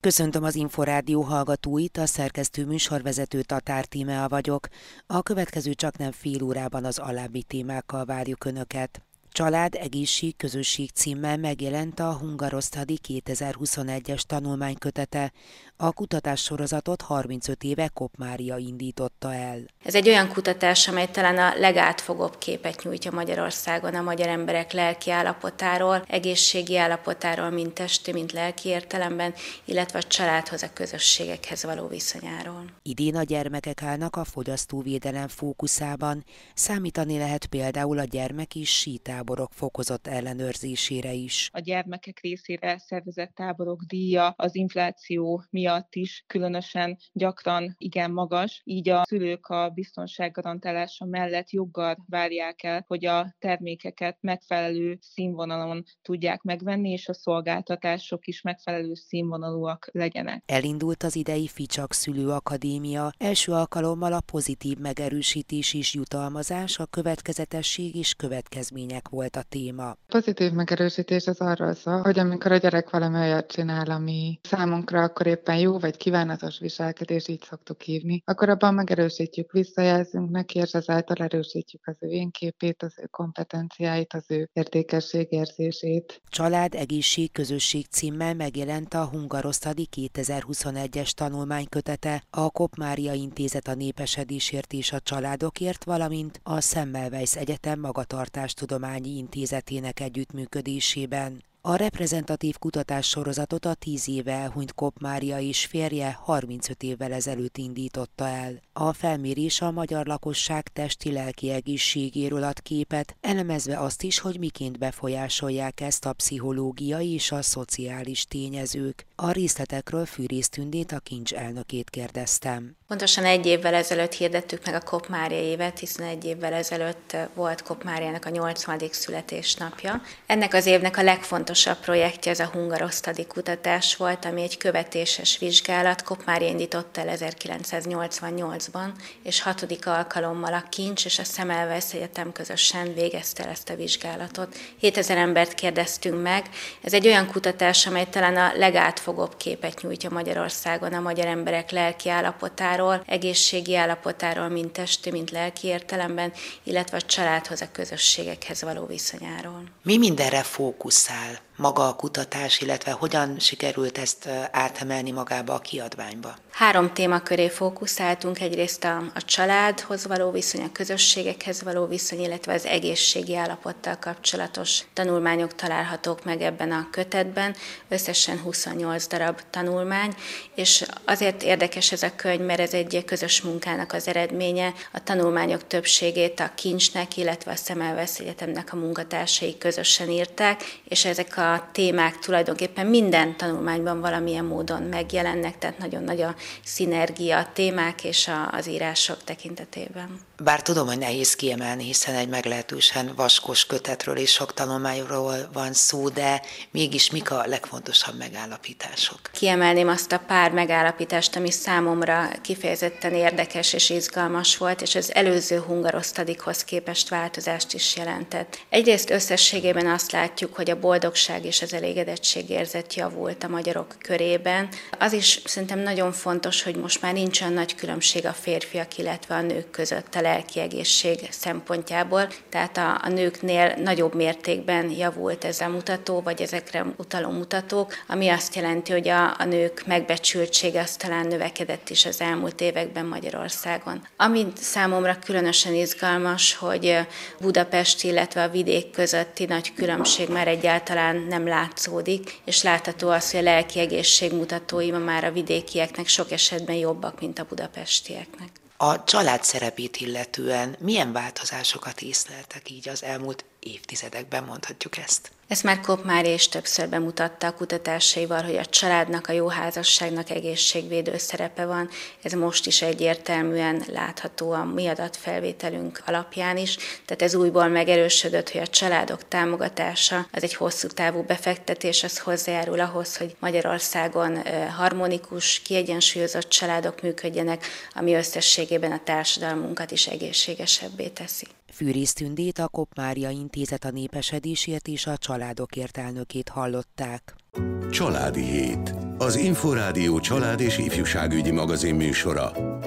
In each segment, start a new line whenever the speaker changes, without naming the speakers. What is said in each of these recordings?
Köszöntöm az Inforádió hallgatóit, a szerkesztő műsorvezető Tatár Tímea vagyok. A következő csak nem fél órában az alábbi témákkal várjuk Önöket. Család, egészség, közösség címmel megjelent a Hungarosztadi 2021-es tanulmánykötete. A kutatás sorozatot 35 éve Kop Mária indította el.
Ez egy olyan kutatás, amely talán a legátfogóbb képet nyújtja Magyarországon a magyar emberek lelki állapotáról, egészségi állapotáról, mint testi, mint lelki értelemben, illetve a családhoz, a közösségekhez való viszonyáról.
Idén a gyermekek állnak a fogyasztóvédelem fókuszában. Számítani lehet például a gyermek is sítából táborok fokozott ellenőrzésére is.
A gyermekek részére szervezett táborok díja az infláció miatt is különösen gyakran igen magas, így a szülők a biztonság garantálása mellett joggal várják el, hogy a termékeket megfelelő színvonalon tudják megvenni, és a szolgáltatások is megfelelő színvonalúak legyenek.
Elindult az idei Ficsak Szülőakadémia. Első alkalommal a pozitív megerősítés is jutalmazás, a következetesség és következmények volt a téma.
Pozitív megerősítés az arról szól, hogy amikor a gyerek valami olyat csinál, ami számunkra akkor éppen jó vagy kívánatos viselkedés, így szoktuk hívni, akkor abban megerősítjük, visszajelzünk neki, és ezáltal erősítjük az ő énképét, az ő kompetenciáit, az ő értékességérzését.
Család, egészség, közösség címmel megjelent a Hungarosztadi 2021-es tanulmánykötete, a Kop Mária Intézet a népesedésért és a családokért, valamint a Semmelweis Egyetem magatartástudomány Tudományi Intézetének együttműködésében. A reprezentatív kutatás sorozatot a tíz éve elhunyt Kopp Mária és férje 35 évvel ezelőtt indította el. A felmérés a magyar lakosság testi-lelki egészségéről ad képet, elemezve azt is, hogy miként befolyásolják ezt a pszichológiai és a szociális tényezők. A részletekről Fűrész Tündét, a kincs elnökét kérdeztem.
Pontosan egy évvel ezelőtt hirdettük meg a Kopp Mária évet, hiszen egy évvel ezelőtt volt Kopp Máriának a 80. születésnapja. Ennek az évnek a legfontosabb projektje ez a hungarosztadi kutatás volt, ami egy követéses vizsgálat. Kopp Mária indította el 1988-ban, és hatodik alkalommal a Kincs és a Szemelweis Egyetem közösen végezte ezt a vizsgálatot. 7000 embert kérdeztünk meg. Ez egy olyan kutatás, amely talán a legátfogóbb képet nyújtja Magyarországon a magyar emberek lelki állapotáról, egészségi állapotáról, mint testi, mint lelki értelemben, illetve a családhoz, a közösségekhez való viszonyáról.
Mi mindenre fókuszál maga a kutatás, illetve hogyan sikerült ezt átemelni magába a kiadványba?
Három témaköré fókuszáltunk, egyrészt a, a családhoz való viszony, a közösségekhez való viszony, illetve az egészségi állapottal kapcsolatos tanulmányok találhatók meg ebben a kötetben, összesen 28 darab tanulmány, és azért érdekes ez a könyv, mert ez egy közös munkának az eredménye. A tanulmányok többségét a Kincsnek, illetve a Szemelvesz Egyetemnek a munkatársai közösen írták, és ezek a a témák tulajdonképpen minden tanulmányban valamilyen módon megjelennek, tehát nagyon nagy a szinergia a témák és a, az írások tekintetében.
Bár tudom, hogy nehéz kiemelni, hiszen egy meglehetősen vaskos kötetről és sok tanulmányról van szó, de mégis mik a legfontosabb megállapítások?
Kiemelném azt a pár megállapítást, ami számomra kifejezetten érdekes és izgalmas volt, és az előző hungarosztadikhoz képest változást is jelentett. Egyrészt összességében azt látjuk, hogy a boldogság és az elégedettség érzet javult a magyarok körében. Az is szerintem nagyon fontos, hogy most már nincs olyan nagy különbség a férfiak, illetve a nők között a lelki egészség szempontjából, tehát a, a nőknél nagyobb mértékben javult ez a mutató, vagy ezekre utaló mutatók, ami azt jelenti, hogy a, a nők megbecsültsége az talán növekedett is az elmúlt években Magyarországon. Ami számomra különösen izgalmas, hogy Budapest, illetve a vidék közötti nagy különbség már egyáltalán nem látszódik, és látható az, hogy a lelki egészség mutatói ma már a vidékieknek sok esetben jobbak, mint a budapestieknek.
A család szerepét illetően milyen változásokat észleltek így az elmúlt évtizedekben, mondhatjuk ezt?
Ezt már Kopp már és többször bemutatta a kutatásaival, hogy a családnak, a jó házasságnak egészségvédő szerepe van. Ez most is egyértelműen látható a mi adatfelvételünk alapján is. Tehát ez újból megerősödött, hogy a családok támogatása az egy hosszú távú befektetés, az hozzájárul ahhoz, hogy Magyarországon harmonikus, kiegyensúlyozott családok működjenek, ami összességében a társadalmunkat is egészségesebbé teszi.
Fűrész Tündét, a Kopmária Intézet a népesedésért és a családokért elnökét hallották.
Családi Hét. Az Inforádió család és ifjúságügyi magazin műsora.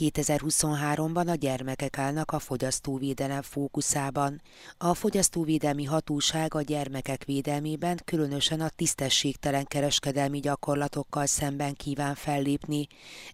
2023-ban a gyermekek állnak a fogyasztóvédelem fókuszában. A Fogyasztóvédelmi Hatóság a gyermekek védelmében különösen a tisztességtelen kereskedelmi gyakorlatokkal szemben kíván fellépni.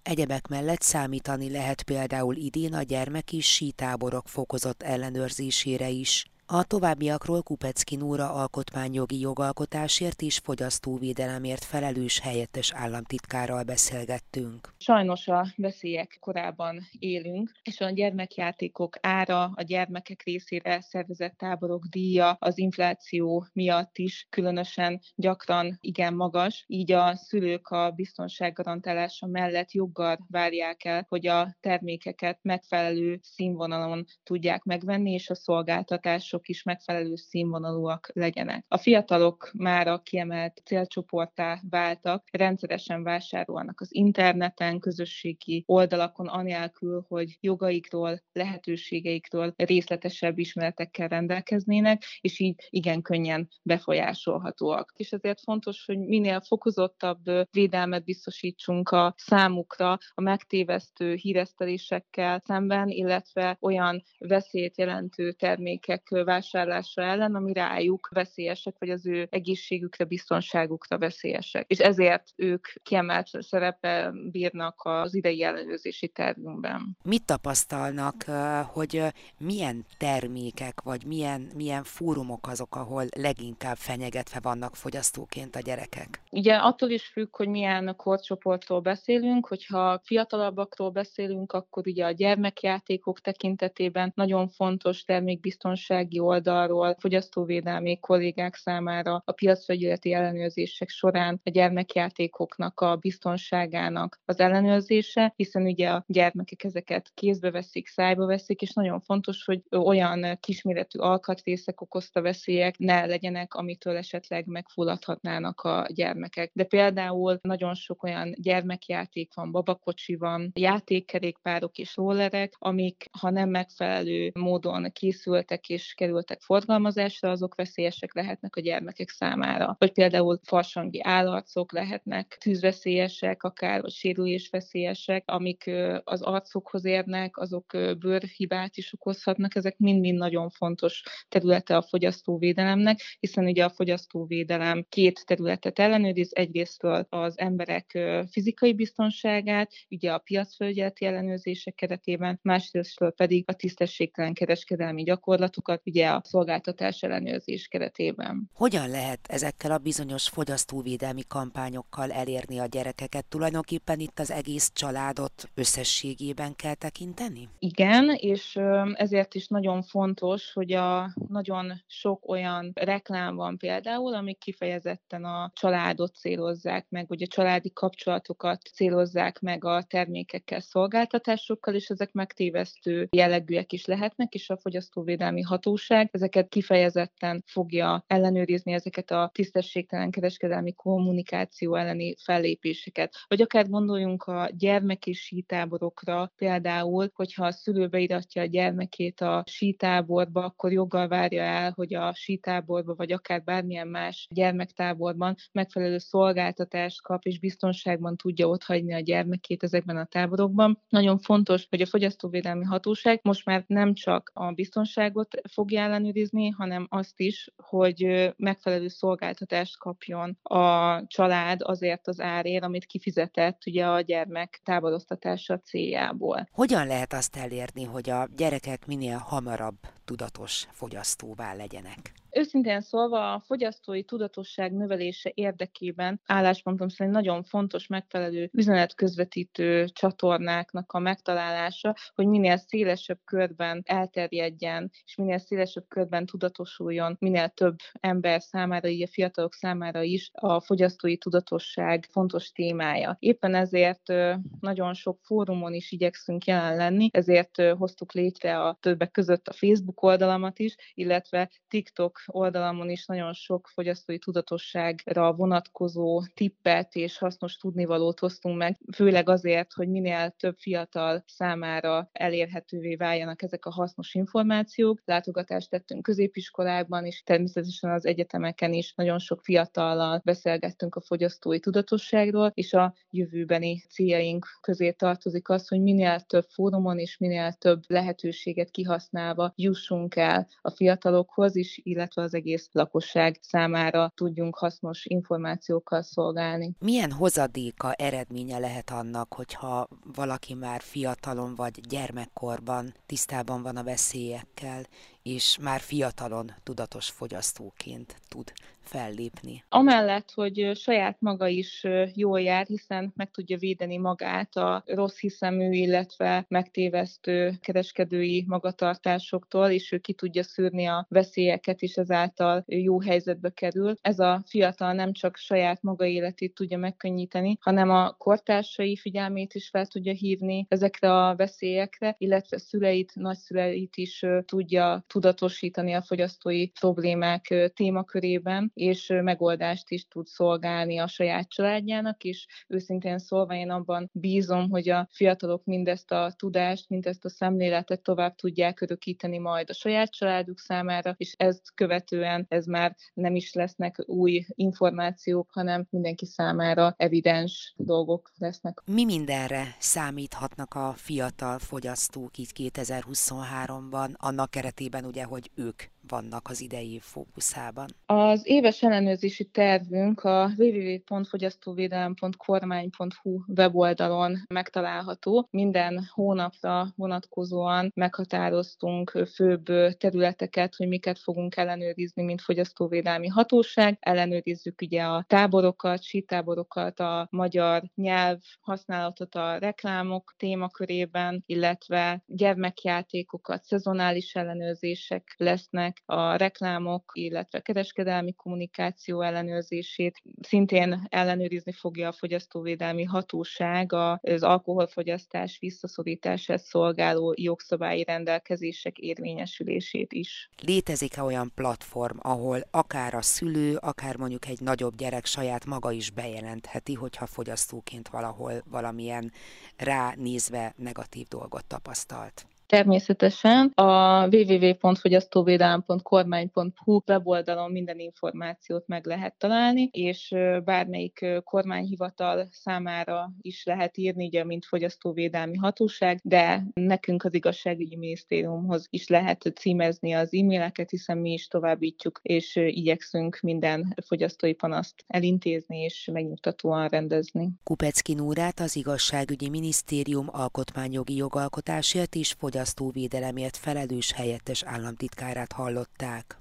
Egyebek mellett számítani lehet például idén a gyermeki sítáborok fokozott ellenőrzésére is. A továbbiakról Kupecki Nóra alkotmányjogi jogalkotásért és fogyasztóvédelemért felelős helyettes államtitkárral beszélgettünk.
Sajnos a veszélyek korában élünk, és a gyermekjátékok ára, a gyermekek részére szervezett táborok díja az infláció miatt is különösen gyakran igen magas, így a szülők a biztonság garantálása mellett joggal várják el, hogy a termékeket megfelelő színvonalon tudják megvenni, és a szolgáltatások szolgáltatások is megfelelő színvonalúak legyenek. A fiatalok már a kiemelt célcsoportá váltak, rendszeresen vásárolnak az interneten, közösségi oldalakon, anélkül, hogy jogaikról, lehetőségeikről részletesebb ismeretekkel rendelkeznének, és így igen könnyen befolyásolhatóak. És ezért fontos, hogy minél fokozottabb védelmet biztosítsunk a számukra a megtévesztő híresztelésekkel szemben, illetve olyan veszélyt jelentő termékek vásárlása ellen, ami rájuk veszélyesek, vagy az ő egészségükre, biztonságukra veszélyesek. És ezért ők kiemelt szerepe bírnak az idei ellenőrzési tervünkben.
Mit tapasztalnak, hogy milyen termékek, vagy milyen, milyen fórumok azok, ahol leginkább fenyegetve vannak fogyasztóként a gyerekek?
Ugye attól is függ, hogy milyen korcsoportról beszélünk, hogyha fiatalabbakról beszélünk, akkor ugye a gyermekjátékok tekintetében nagyon fontos termékbiztonsági jogi oldalról fogyasztóvédelmi kollégák számára a piacfelügyeleti ellenőrzések során a gyermekjátékoknak a biztonságának az ellenőrzése, hiszen ugye a gyermekek ezeket kézbe veszik, szájba veszik, és nagyon fontos, hogy olyan kisméretű alkatrészek okozta veszélyek ne legyenek, amitől esetleg megfulladhatnának a gyermekek. De például nagyon sok olyan gyermekjáték van, babakocsi van, játékkerékpárok és rollerek, amik, ha nem megfelelő módon készültek és kerültek forgalmazásra, azok veszélyesek lehetnek a gyermekek számára. Vagy például farsangi állarcok lehetnek tűzveszélyesek, akár vagy sérülésveszélyesek, amik az arcokhoz érnek, azok bőrhibát is okozhatnak, ezek mind-mind nagyon fontos területe a fogyasztóvédelemnek, hiszen ugye a fogyasztóvédelem két területet ellenőriz, egyrésztől az emberek fizikai biztonságát, ugye a piacfelügyeleti ellenőrzések keretében, másrésztől pedig a tisztességtelen kereskedelmi gyakorlatokat, ugye a szolgáltatás ellenőrzés keretében.
Hogyan lehet ezekkel a bizonyos fogyasztóvédelmi kampányokkal elérni a gyerekeket? Tulajdonképpen itt az egész családot összességében kell tekinteni?
Igen, és ezért is nagyon fontos, hogy a nagyon sok olyan reklám van például, amik kifejezetten a családot célozzák meg, vagy a családi kapcsolatokat célozzák meg a termékekkel, szolgáltatásokkal, és ezek megtévesztő jellegűek is lehetnek, és a fogyasztóvédelmi hatóság hatóság ezeket kifejezetten fogja ellenőrizni ezeket a tisztességtelen kereskedelmi kommunikáció elleni fellépéseket. Vagy akár gondoljunk a gyermeki sítáborokra, például, hogyha a szülő beiratja a gyermekét a sítáborba, akkor joggal várja el, hogy a sítáborba, vagy akár bármilyen más gyermektáborban megfelelő szolgáltatást kap, és biztonságban tudja otthagyni a gyermekét ezekben a táborokban. Nagyon fontos, hogy a fogyasztóvédelmi hatóság most már nem csak a biztonságot fogja ellenőrizni, hanem azt is, hogy megfelelő szolgáltatást kapjon a család azért az árért, amit kifizetett ugye a gyermek táboroztatása céljából.
Hogyan lehet azt elérni, hogy a gyerekek minél hamarabb tudatos fogyasztóvá legyenek?
Őszintén szólva a fogyasztói tudatosság növelése érdekében álláspontom szerint nagyon fontos megfelelő üzenetközvetítő csatornáknak a megtalálása, hogy minél szélesebb körben elterjedjen, és minél szélesebb körben tudatosuljon, minél több ember számára, így a fiatalok számára is a fogyasztói tudatosság fontos témája. Éppen ezért nagyon sok fórumon is igyekszünk jelen lenni, ezért hoztuk létre a többek között a Facebook oldalamat is, illetve TikTok oldalamon is nagyon sok fogyasztói tudatosságra vonatkozó tippet és hasznos tudnivalót hoztunk meg, főleg azért, hogy minél több fiatal számára elérhetővé váljanak ezek a hasznos információk. Látogatást tettünk középiskolákban, és természetesen az egyetemeken is nagyon sok fiatallal beszélgettünk a fogyasztói tudatosságról, és a jövőbeni céljaink közé tartozik az, hogy minél több fórumon és minél több lehetőséget kihasználva jussunk el a fiatalokhoz is, illetve az egész lakosság számára tudjunk hasznos információkkal szolgálni.
Milyen hozadéka, eredménye lehet annak, hogyha valaki már fiatalon vagy gyermekkorban tisztában van a veszélyekkel, és már fiatalon tudatos fogyasztóként tud fellépni.
Amellett, hogy saját maga is jól jár, hiszen meg tudja védeni magát a rossz hiszemű, illetve megtévesztő kereskedői magatartásoktól, és ő ki tudja szűrni a veszélyeket, és ezáltal jó helyzetbe kerül. Ez a fiatal nem csak saját maga életét tudja megkönnyíteni, hanem a kortársai figyelmét is fel tudja hívni ezekre a veszélyekre, illetve szüleit, nagyszüleit is tudja tudatosítani a fogyasztói problémák témakörében, és megoldást is tud szolgálni a saját családjának, és őszintén szólva én abban bízom, hogy a fiatalok mindezt a tudást, mindezt a szemléletet tovább tudják örökíteni majd a saját családuk számára, és ezt követően ez már nem is lesznek új információk, hanem mindenki számára evidens dolgok lesznek.
Mi mindenre számíthatnak a fiatal fogyasztók így 2023-ban, annak keretében ugye, hogy ők vannak az idei fókuszában?
Az éves ellenőrzési tervünk a www.fogyasztóvédelem.kormány.hu weboldalon megtalálható. Minden hónapra vonatkozóan meghatároztunk főbb területeket, hogy miket fogunk ellenőrizni, mint fogyasztóvédelmi hatóság. Ellenőrizzük ugye a táborokat, sítáborokat, a magyar nyelv használatot a reklámok témakörében, illetve gyermekjátékokat, szezonális ellenőrzések lesznek, a reklámok, illetve kereskedelmi kommunikáció ellenőrzését szintén ellenőrizni fogja a fogyasztóvédelmi hatóság az alkoholfogyasztás visszaszorítását szolgáló jogszabályi rendelkezések érvényesülését is.
Létezik-e olyan platform, ahol akár a szülő, akár mondjuk egy nagyobb gyerek saját maga is bejelentheti, hogyha fogyasztóként valahol valamilyen ránézve negatív dolgot tapasztalt?
Természetesen a www.fogyasztóvédelem.kormány.hu weboldalon minden információt meg lehet találni, és bármelyik kormányhivatal számára is lehet írni, ugye, mint fogyasztóvédelmi hatóság, de nekünk az igazságügyi minisztériumhoz is lehet címezni az e-maileket, hiszen mi is továbbítjuk, és igyekszünk minden fogyasztói panaszt elintézni és megnyugtatóan rendezni.
Kupecki Núrát az igazságügyi minisztérium alkotmányjogi jogalkotásért is fogy fogyasztóvédelemért felelős helyettes államtitkárát hallották.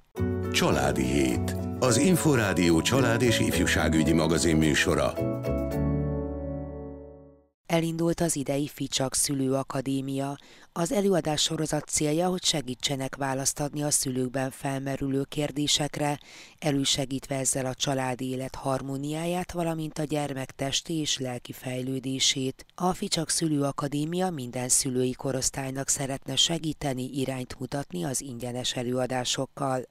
Családi Hét. Az Inforádió család és ifjúságügyi magazin műsora.
Elindult az idei Ficsak Szülőakadémia. Az előadás sorozat célja, hogy segítsenek választ adni a szülőkben felmerülő kérdésekre, elősegítve ezzel a családi élet harmóniáját, valamint a gyermek testi és lelki fejlődését. A Ficsak Szülőakadémia minden szülői korosztálynak szeretne segíteni, irányt mutatni az ingyenes előadásokkal.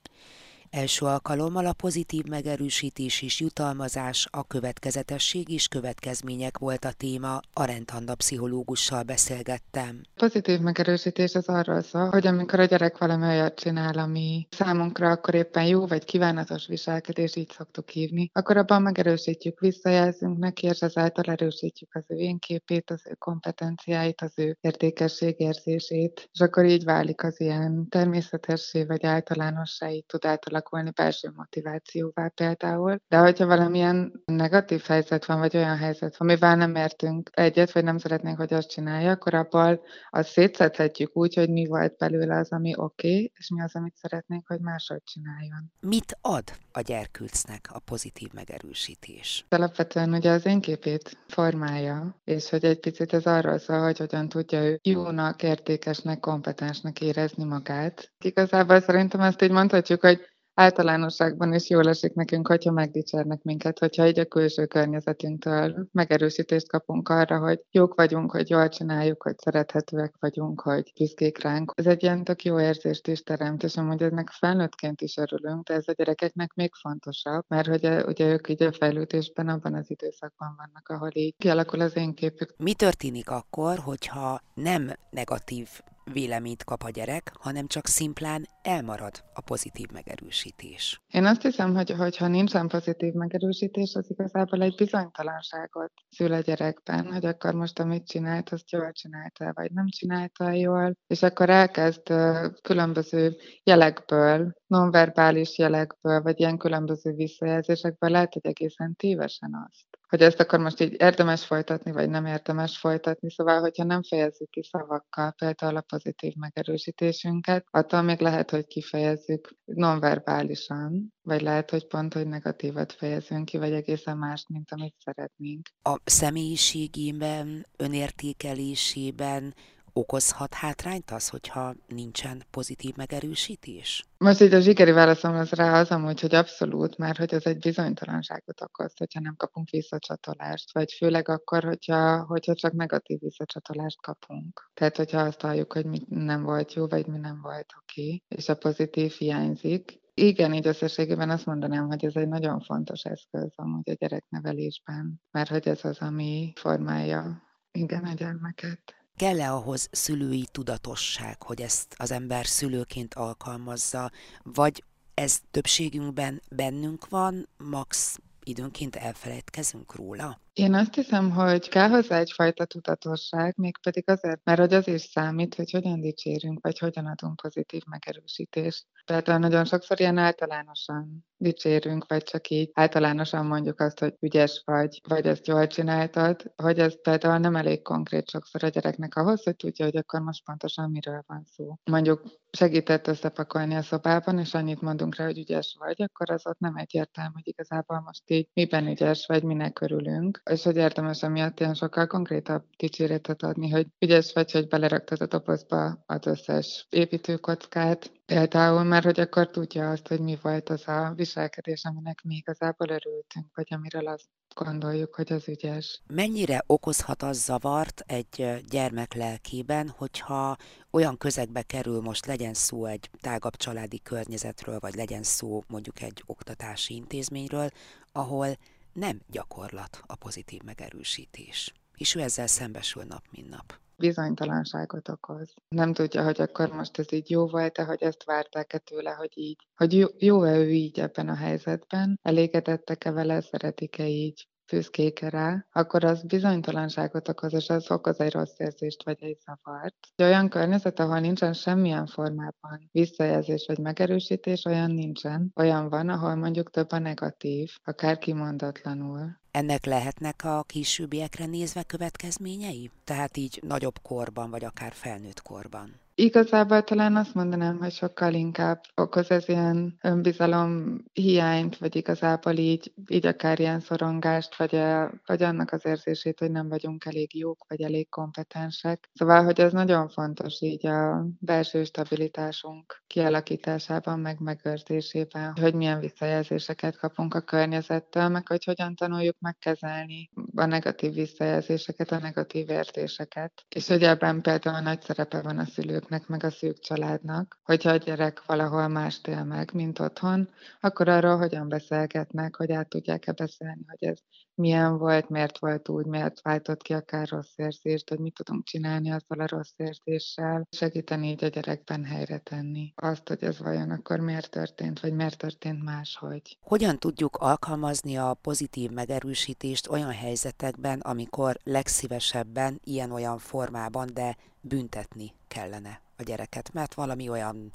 Első alkalommal a pozitív megerősítés és jutalmazás, a következetesség és következmények volt a téma, a rendhanda pszichológussal beszélgettem.
Pozitív megerősítés az arról szól, hogy amikor a gyerek valami olyat csinál, ami számunkra akkor éppen jó vagy kívánatos viselkedés, így szoktuk hívni, akkor abban megerősítjük, visszajelzünk neki, és ezáltal erősítjük az ő énképét, az ő kompetenciáit, az ő értékességérzését, és akkor így válik az ilyen természetessé vagy általánossá, így tud átalakulni alakulni belső motivációvá például. De hogyha valamilyen negatív helyzet van, vagy olyan helyzet amivel nem értünk egyet, vagy nem szeretnénk, hogy azt csinálja, akkor abból azt szétszedhetjük úgy, hogy mi volt belőle az, ami oké, okay, és mi az, amit szeretnénk, hogy máshogy csináljon.
Mit ad a gyerkőcnek a pozitív megerősítés?
Alapvetően ugye az én képét formálja, és hogy egy picit ez arról szól, hogy hogyan tudja ő jónak, értékesnek, kompetensnek érezni magát. Igazából szerintem ezt így mondhatjuk, hogy általánosságban is jól esik nekünk, hogyha megdicsérnek minket, hogyha így a külső környezetünktől megerősítést kapunk arra, hogy jók vagyunk, hogy jól csináljuk, hogy szerethetőek vagyunk, hogy büszkék ránk. Ez egy ilyen tök jó érzést is teremt, és amúgy ennek felnőttként is örülünk, de ez a gyerekeknek még fontosabb, mert hogy ugye ők így a fejlődésben abban az időszakban vannak, ahol így kialakul az én képük.
Mi történik akkor, hogyha nem negatív véleményt kap a gyerek, hanem csak szimplán elmarad a pozitív megerősítés.
Én azt hiszem, hogy, hogy ha nincsen pozitív megerősítés, az igazából egy bizonytalanságot szül a gyerekben, hogy akkor most amit csinált, azt jól csinálta, vagy nem csinálta jól, és akkor elkezd különböző jelekből, nonverbális jelekből, vagy ilyen különböző visszajelzésekből lehet, hogy egészen tévesen azt hogy ezt akkor most így érdemes folytatni, vagy nem érdemes folytatni. Szóval, hogyha nem fejezzük ki szavakkal például a pozitív megerősítésünket, attól még lehet, hogy kifejezzük nonverbálisan, vagy lehet, hogy pont, hogy negatívat fejezünk ki, vagy egészen más, mint amit szeretnénk.
A személyiségében, önértékelésében okozhat hátrányt az, hogyha nincsen pozitív megerősítés?
Most így a zsigeri válaszom az rá az amúgy, hogy abszolút, mert hogy ez egy bizonytalanságot okoz, hogyha nem kapunk visszacsatolást, vagy főleg akkor, hogyha, hogyha csak negatív visszacsatolást kapunk. Tehát, hogyha azt halljuk, hogy mi nem volt jó, vagy mi nem volt oké, és a pozitív hiányzik, igen, így összességében azt mondanám, hogy ez egy nagyon fontos eszköz amúgy a gyereknevelésben, mert hogy ez az, ami formálja igen a gyermeket.
Kell-e ahhoz szülői tudatosság, hogy ezt az ember szülőként alkalmazza, vagy ez többségünkben bennünk van, max időnként elfelejtkezünk róla?
Én azt hiszem, hogy kell hozzá egyfajta tudatosság, mégpedig azért, mert hogy az is számít, hogy hogyan dicsérünk, vagy hogyan adunk pozitív megerősítést. Például nagyon sokszor ilyen általánosan dicsérünk, vagy csak így általánosan mondjuk azt, hogy ügyes vagy, vagy ezt jól csináltad, hogy ez például nem elég konkrét sokszor a gyereknek ahhoz, hogy tudja, hogy akkor most pontosan miről van szó. Mondjuk segített összepakolni a szobában, és annyit mondunk rá, hogy ügyes vagy, akkor az ott nem egyértelmű, hogy igazából most így miben ügyes vagy, minek örülünk és hogy érdemes emiatt ilyen sokkal konkrétabb dicséretet adni, hogy ügyes vagy, hogy beleraktad a dobozba az összes építőkockát, például, mert hogy akkor tudja azt, hogy mi volt az a viselkedés, aminek mi igazából örültünk, vagy amiről azt gondoljuk, hogy az ügyes.
Mennyire okozhat az zavart egy gyermek lelkében, hogyha olyan közegbe kerül, most legyen szó egy tágabb családi környezetről, vagy legyen szó mondjuk egy oktatási intézményről, ahol nem gyakorlat a pozitív megerősítés. És ő ezzel szembesül nap, mint nap
bizonytalanságot okoz. Nem tudja, hogy akkor most ez így jó volt-e, hogy ezt várták-e tőle, hogy így, hogy jó-e ő így ebben a helyzetben, elégedettek-e vele, szeretik-e így, büszkék rá, akkor az bizonytalanságot okoz, és az okoz egy rossz érzést vagy egy zavart. Egy olyan környezet, ahol nincsen semmilyen formában visszajelzés vagy megerősítés, olyan nincsen. Olyan van, ahol mondjuk több a negatív, akár kimondatlanul.
Ennek lehetnek a későbbiekre nézve következményei? Tehát így nagyobb korban, vagy akár felnőtt korban?
Igazából talán azt mondanám, hogy sokkal inkább okoz ez ilyen önbizalom hiányt, vagy igazából így, így akár ilyen szorongást, vagy, a, vagy annak az érzését, hogy nem vagyunk elég jók, vagy elég kompetensek. Szóval, hogy ez nagyon fontos így a belső stabilitásunk kialakításában, meg megőrzésében, hogy milyen visszajelzéseket kapunk a környezettől, meg hogy hogyan tanuljuk megkezelni a negatív visszajelzéseket, a negatív érzéseket. És hogy ebben például nagy szerepe van a szülők szülőknek, meg a szűk családnak, hogyha a gyerek valahol más él meg, mint otthon, akkor arról hogyan beszélgetnek, hogy át tudják-e beszélni, hogy ez milyen volt, miért volt úgy, miért váltott ki akár rossz érzést, hogy mit tudunk csinálni azzal a rossz érzéssel, segíteni így a gyerekben helyre tenni azt, hogy ez vajon akkor miért történt, vagy miért történt máshogy.
Hogyan tudjuk alkalmazni a pozitív megerősítést olyan helyzetekben, amikor legszívesebben ilyen-olyan formában, de büntetni kellene a gyereket, mert valami olyan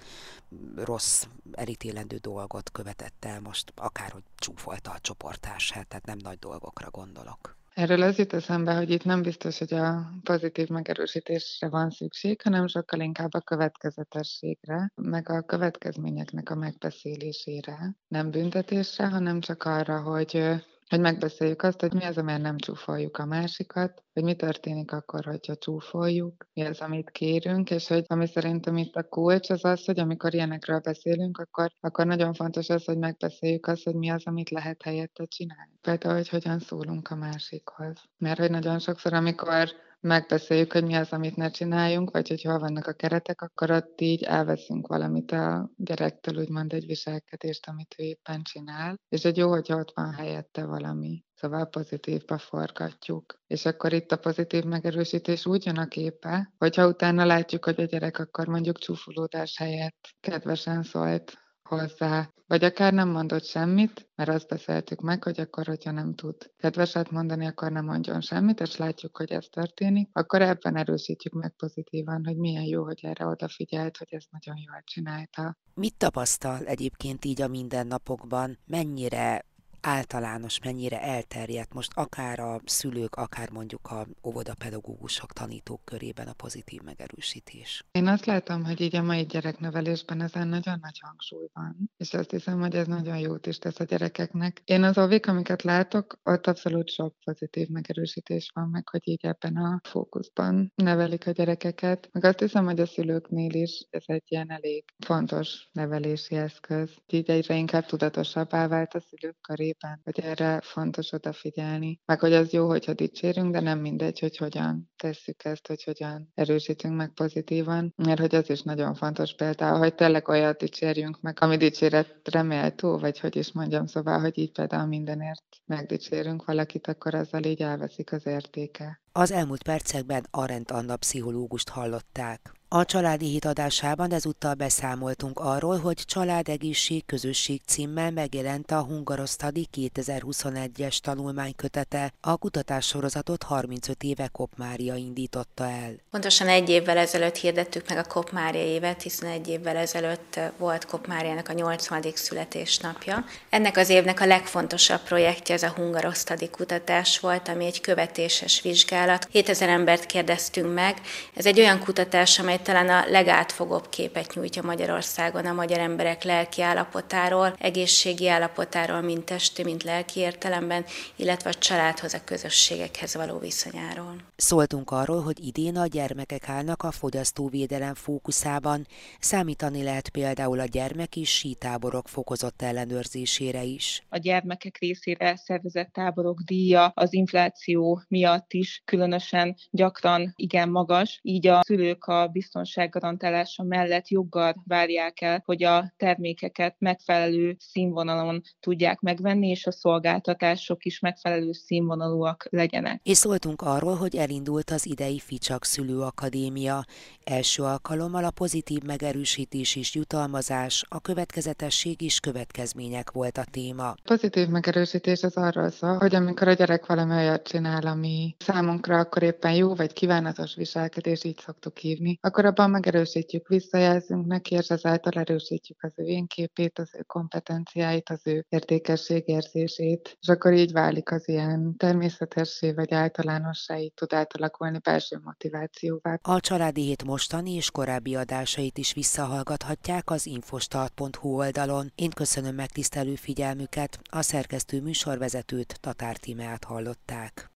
rossz, elítélendő dolgot követett el most, akár hogy csúfolta a csoportását, tehát nem nagy dolgokra gondolok.
Erről az jut eszembe, hogy itt nem biztos, hogy a pozitív megerősítésre van szükség, hanem sokkal inkább a következetességre, meg a következményeknek a megbeszélésére. Nem büntetésre, hanem csak arra, hogy hogy megbeszéljük azt, hogy mi az, amért nem csúfoljuk a másikat, hogy mi történik akkor, hogyha csúfoljuk, mi az, amit kérünk, és hogy ami szerintem itt a kulcs az az, hogy amikor ilyenekről beszélünk, akkor, akkor nagyon fontos az, hogy megbeszéljük azt, hogy mi az, amit lehet helyette csinálni. Például, hogy hogyan szólunk a másikhoz. Mert hogy nagyon sokszor, amikor megbeszéljük, hogy mi az, amit ne csináljunk, vagy hogy hol vannak a keretek, akkor ott így elveszünk valamit a gyerektől, úgymond egy viselkedést, amit ő éppen csinál, és egy jó, hogy ott van helyette valami. Szóval pozitívba forgatjuk. És akkor itt a pozitív megerősítés úgy jön a képe, hogyha utána látjuk, hogy a gyerek akkor mondjuk csúfolódás helyett kedvesen szólt hozzá, vagy akár nem mondott semmit, mert azt beszéltük meg, hogy akkor, hogyha nem tud kedveset mondani, akkor nem mondjon semmit, és látjuk, hogy ez történik, akkor ebben erősítjük meg pozitívan, hogy milyen jó, hogy erre odafigyelt, hogy ez nagyon jól csinálta.
Mit tapasztal egyébként így a mindennapokban? Mennyire általános, mennyire elterjedt most akár a szülők, akár mondjuk a óvodapedagógusok, tanítók körében a pozitív megerősítés?
Én azt látom, hogy így a mai gyereknevelésben ezen nagyon nagy hangsúly van, és azt hiszem, hogy ez nagyon jót is tesz a gyerekeknek. Én az óvik, amiket látok, ott abszolút sok pozitív megerősítés van, meg hogy így ebben a fókuszban nevelik a gyerekeket. Meg azt hiszem, hogy a szülőknél is ez egy ilyen elég fontos nevelési eszköz. Így egyre inkább tudatosabbá vált a szülők köré szépen, hogy erre fontos odafigyelni. Meg hogy az jó, hogyha dicsérünk, de nem mindegy, hogy hogyan tesszük ezt, hogy hogyan erősítünk meg pozitívan, mert hogy az is nagyon fontos például, hogy tényleg olyat dicsérjünk meg, ami dicséretre méltó, vagy hogy is mondjam, szóval, hogy így például mindenért megdicsérünk valakit, akkor azzal így elveszik az értéke.
Az elmúlt percekben Arent Anna pszichológust hallották. A családi hit adásában ezúttal beszámoltunk arról, hogy Családegészség Közösség címmel megjelent a Hungarosztadi 2021-es tanulmánykötete. A kutatássorozatot 35 éve Kopmária indította el.
Pontosan egy évvel ezelőtt hirdettük meg a Kopmária évet, hiszen egy évvel ezelőtt volt Kopmáriának a 80. születésnapja. Ennek az évnek a legfontosabb projektje ez a Hungarosztadi kutatás volt, ami egy követéses vizsgálat. 7000 embert kérdeztünk meg. Ez egy olyan kutatás, amely talán a legátfogóbb képet nyújtja Magyarországon a magyar emberek lelki állapotáról, egészségi állapotáról, mint testi, mint lelki értelemben, illetve a családhoz, a közösségekhez való viszonyáról.
Szóltunk arról, hogy idén a gyermekek állnak a fogyasztóvédelem fókuszában, számítani lehet például a gyermeki sítáborok fokozott ellenőrzésére is.
A gyermekek részére szervezett táborok díja az infláció miatt is különösen gyakran igen magas, így a szülők a biztonságos biztonság garantálása mellett joggal várják el, hogy a termékeket megfelelő színvonalon tudják megvenni, és a szolgáltatások is megfelelő színvonalúak legyenek.
És szóltunk arról, hogy elindult az idei Ficsak Szülőakadémia. Első alkalommal a pozitív megerősítés és jutalmazás, a következetesség és következmények volt a téma.
Pozitív megerősítés az arról szól, hogy amikor a gyerek valami olyat csinál, ami számunkra akkor éppen jó vagy kívánatos viselkedés, így szoktuk hívni, akkor akkor abban megerősítjük, visszajelzünk neki, és ezáltal erősítjük az ő énképét, az ő kompetenciáit, az ő értékességérzését, és akkor így válik az ilyen természetessé vagy általánossá, így tud átalakulni belső motivációvá.
A Családi Hét mostani és korábbi adásait is visszahallgathatják az infostart.hu oldalon. Én köszönöm megtisztelő figyelmüket, a szerkesztő műsorvezetőt Tatár Tímeát hallották.